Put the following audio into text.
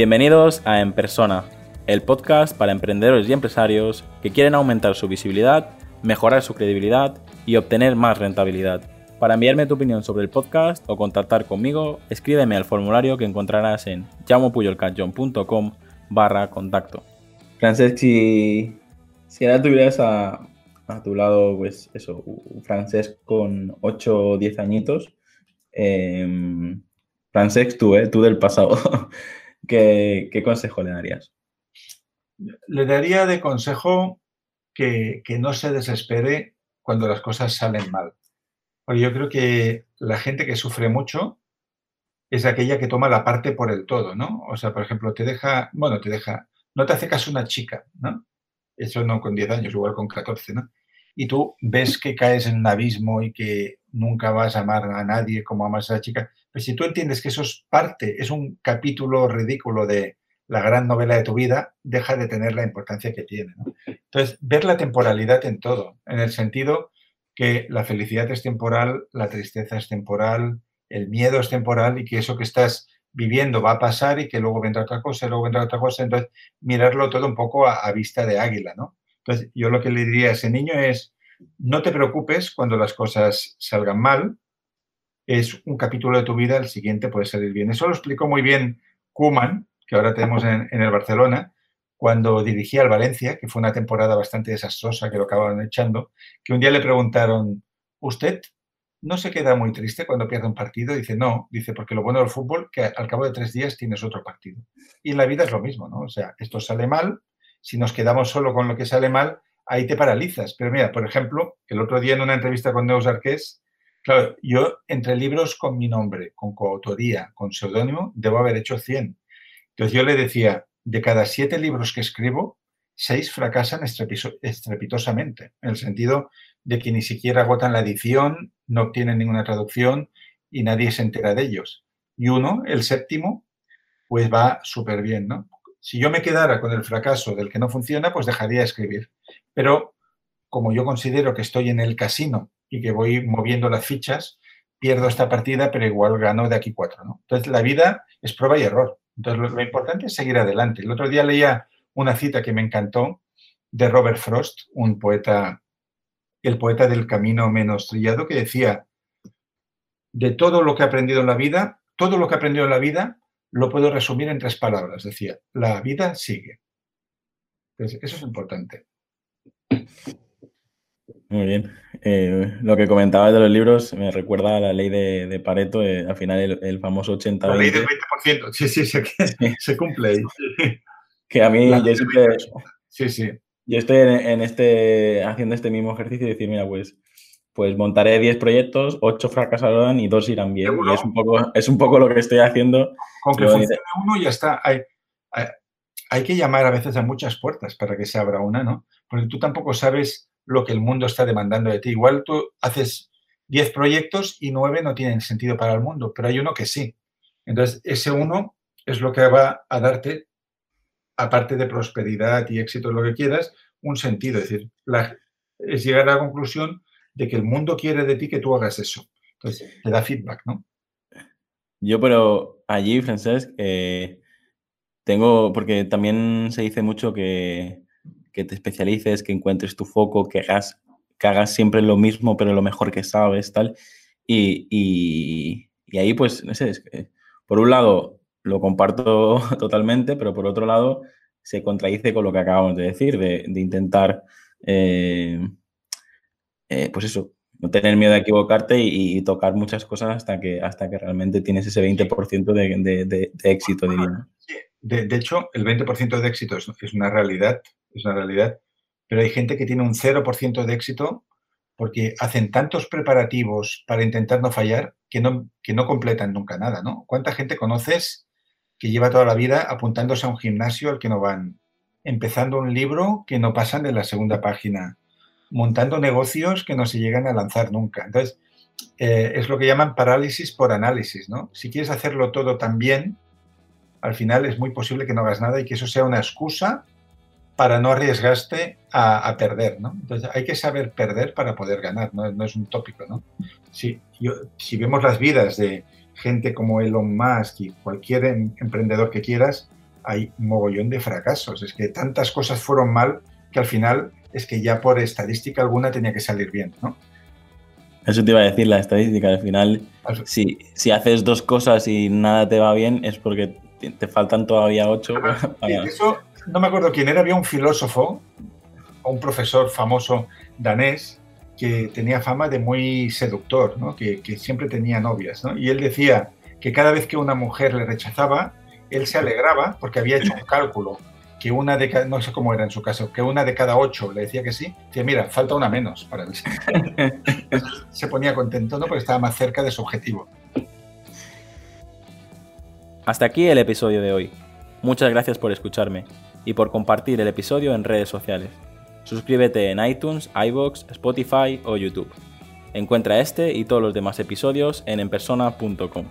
Bienvenidos a En Persona, el podcast para emprendedores y empresarios que quieren aumentar su visibilidad, mejorar su credibilidad y obtener más rentabilidad. Para enviarme tu opinión sobre el podcast o contactar conmigo, escríbeme al formulario que encontrarás en llamopuyolcanchon.com barra contacto. Francesc, si, si ahora tuvieras a, a tu lado, pues eso, Francesc con 8 o 10 añitos, eh, Francesc, tú, ¿eh? tú del pasado, ¿Qué, ¿qué, consejo le darías? Le daría de consejo que, que no se desespere cuando las cosas salen mal. Porque yo creo que la gente que sufre mucho es aquella que toma la parte por el todo, ¿no? O sea, por ejemplo, te deja, bueno, te deja, no te hace caso una chica, ¿no? Eso no con 10 años, igual con 14, ¿no? Y tú ves que caes en un abismo y que nunca vas a amar a nadie como amas a la chica. Pero si tú entiendes que eso es parte, es un capítulo ridículo de la gran novela de tu vida, deja de tener la importancia que tiene. Entonces, ver la temporalidad en todo, en el sentido que la felicidad es temporal, la tristeza es temporal, el miedo es temporal y que eso que estás viviendo va a pasar y que luego vendrá otra cosa, luego vendrá otra cosa. Entonces, mirarlo todo un poco a vista de águila, ¿no? Entonces, yo lo que le diría a ese niño es, no te preocupes cuando las cosas salgan mal, es un capítulo de tu vida, el siguiente puede salir bien. Eso lo explicó muy bien Kuman, que ahora tenemos en, el Barcelona, cuando dirigía al Valencia, que fue una temporada bastante desastrosa, que lo acabaron echando, que un día le preguntaron, ¿usted no se queda muy triste cuando pierde un partido? Dice, no, dice, porque lo bueno del fútbol, que al cabo de tres días tienes otro partido. Y en la vida es lo mismo, ¿no? O sea, esto sale mal, si nos quedamos solo con lo que sale mal, ahí te paralizas. Pero mira, por ejemplo, el otro día en una entrevista con Neus Arqués, claro, yo entre libros con mi nombre, con coautoría, con seudónimo, debo haber hecho 100. Entonces yo le decía, de cada siete libros que escribo, seis fracasan estrepitosamente, en el sentido de que ni siquiera agotan la edición, no obtienen ninguna traducción y nadie se entera de ellos. Y uno, el séptimo, pues va súper bien, ¿no? Si yo me quedara con el fracaso del que no funciona, pues dejaría de escribir. Pero como yo considero que estoy en el casino y que voy moviendo las fichas, pierdo esta partida, pero igual gano de aquí cuatro. Entonces la vida es prueba y error. Entonces, lo, lo, importante es seguir adelante. El otro día leía una cita que me encantó de Robert Frost, un poeta, el poeta del camino menos trillado, que decía, de todo lo que he aprendido en la vida, todo lo que he aprendido en la vida lo puedo resumir en tres palabras. Decía, la vida sigue. Entonces, eso es importante. Muy bien. Eh, lo que comentabas de los libros me recuerda a la ley de, de Pareto, eh, al final el, el famoso 80 La ley del 20%, sí, sí, se, sí. se cumple ahí. Que a mí, yo siempre, Sí, sí. yo estoy en, en este, haciendo este mismo ejercicio y decir, mira, pues, pues montaré 10 proyectos, 8 fracasarán y 2 irán bien. Y es un, poco, es un poco lo que estoy haciendo. Con que funcione uno ya está. Hay, hay, hay que llamar a veces a muchas puertas para que se abra una, ¿no? Porque tú tampoco sabes lo que el mundo está demandando de ti. Igual tú haces 10 proyectos y 9 no tienen sentido para el mundo, pero hay uno que sí. Entonces, ese uno es lo que va a darte, aparte de prosperidad y éxito, lo que quieras, un sentido. Es decir, la, es llegar a la conclusión de que el mundo quiere de ti que tú hagas eso. Entonces, te da feedback, ¿no? Yo, pero allí, Francesc, eh, tengo, porque también se dice mucho que que te especialices, que encuentres tu foco, que hagas, que hagas siempre lo mismo, pero lo mejor que sabes, tal. Y, y, y ahí, pues, no sé, es que, por un lado lo comparto totalmente, pero por otro lado se contradice con lo que acabamos de decir, de, de intentar, eh, eh, pues eso, no tener miedo a equivocarte y, y, tocar muchas cosas hasta que, hasta que realmente tienes ese 20% de, de, de, de éxito, diría. De, de, hecho, el 20% de éxito es, es, una realidad, es una realidad, pero hay gente que tiene un 0% de éxito porque hacen tantos preparativos para intentar no fallar que no, que no completan nunca nada, ¿no? ¿Cuánta gente conoces que lleva toda la vida apuntándose a un gimnasio al que no van, empezando un libro que no pasan de la segunda página, montando negocios que no se llegan a lanzar nunca? Entonces, eh, es lo que llaman parálisis por análisis, ¿no? Si quieres hacerlo todo tan bien, al final es muy posible que no hagas nada y que eso sea una excusa para no arriesgarte a, perder, ¿no? Entonces hay que saber perder para poder ganar, no, no es un tópico, ¿no? Si, yo, si, vemos las vidas de gente como Elon Musk y cualquier em, emprendedor que quieras, hay mogollón de fracasos. Es que tantas cosas fueron mal que al final es que ya por estadística alguna tenía que salir bien, ¿no? Eso te iba a decir, la estadística. Al final, si, si haces dos cosas y nada te va bien, es porque te faltan todavía ocho. Eso, no me acuerdo quién era, había un filósofo, o un profesor famoso danés, que tenía fama de muy seductor, ¿no? que, que siempre tenía novias. ¿no? Y él decía que cada vez que una mujer le rechazaba, él se alegraba porque había hecho un cálculo que una de cada, no sé cómo era en su caso, que una de cada ocho le decía que sí, decía, mira, falta una menos para él. se ponía contento, ¿no? Porque estaba más cerca de su objetivo. Hasta aquí el episodio de hoy. Muchas gracias por escucharme y por compartir el episodio en redes sociales. Suscríbete en iTunes, iBox, Spotify o YouTube. Encuentra este y todos los demás episodios en enpersona.com.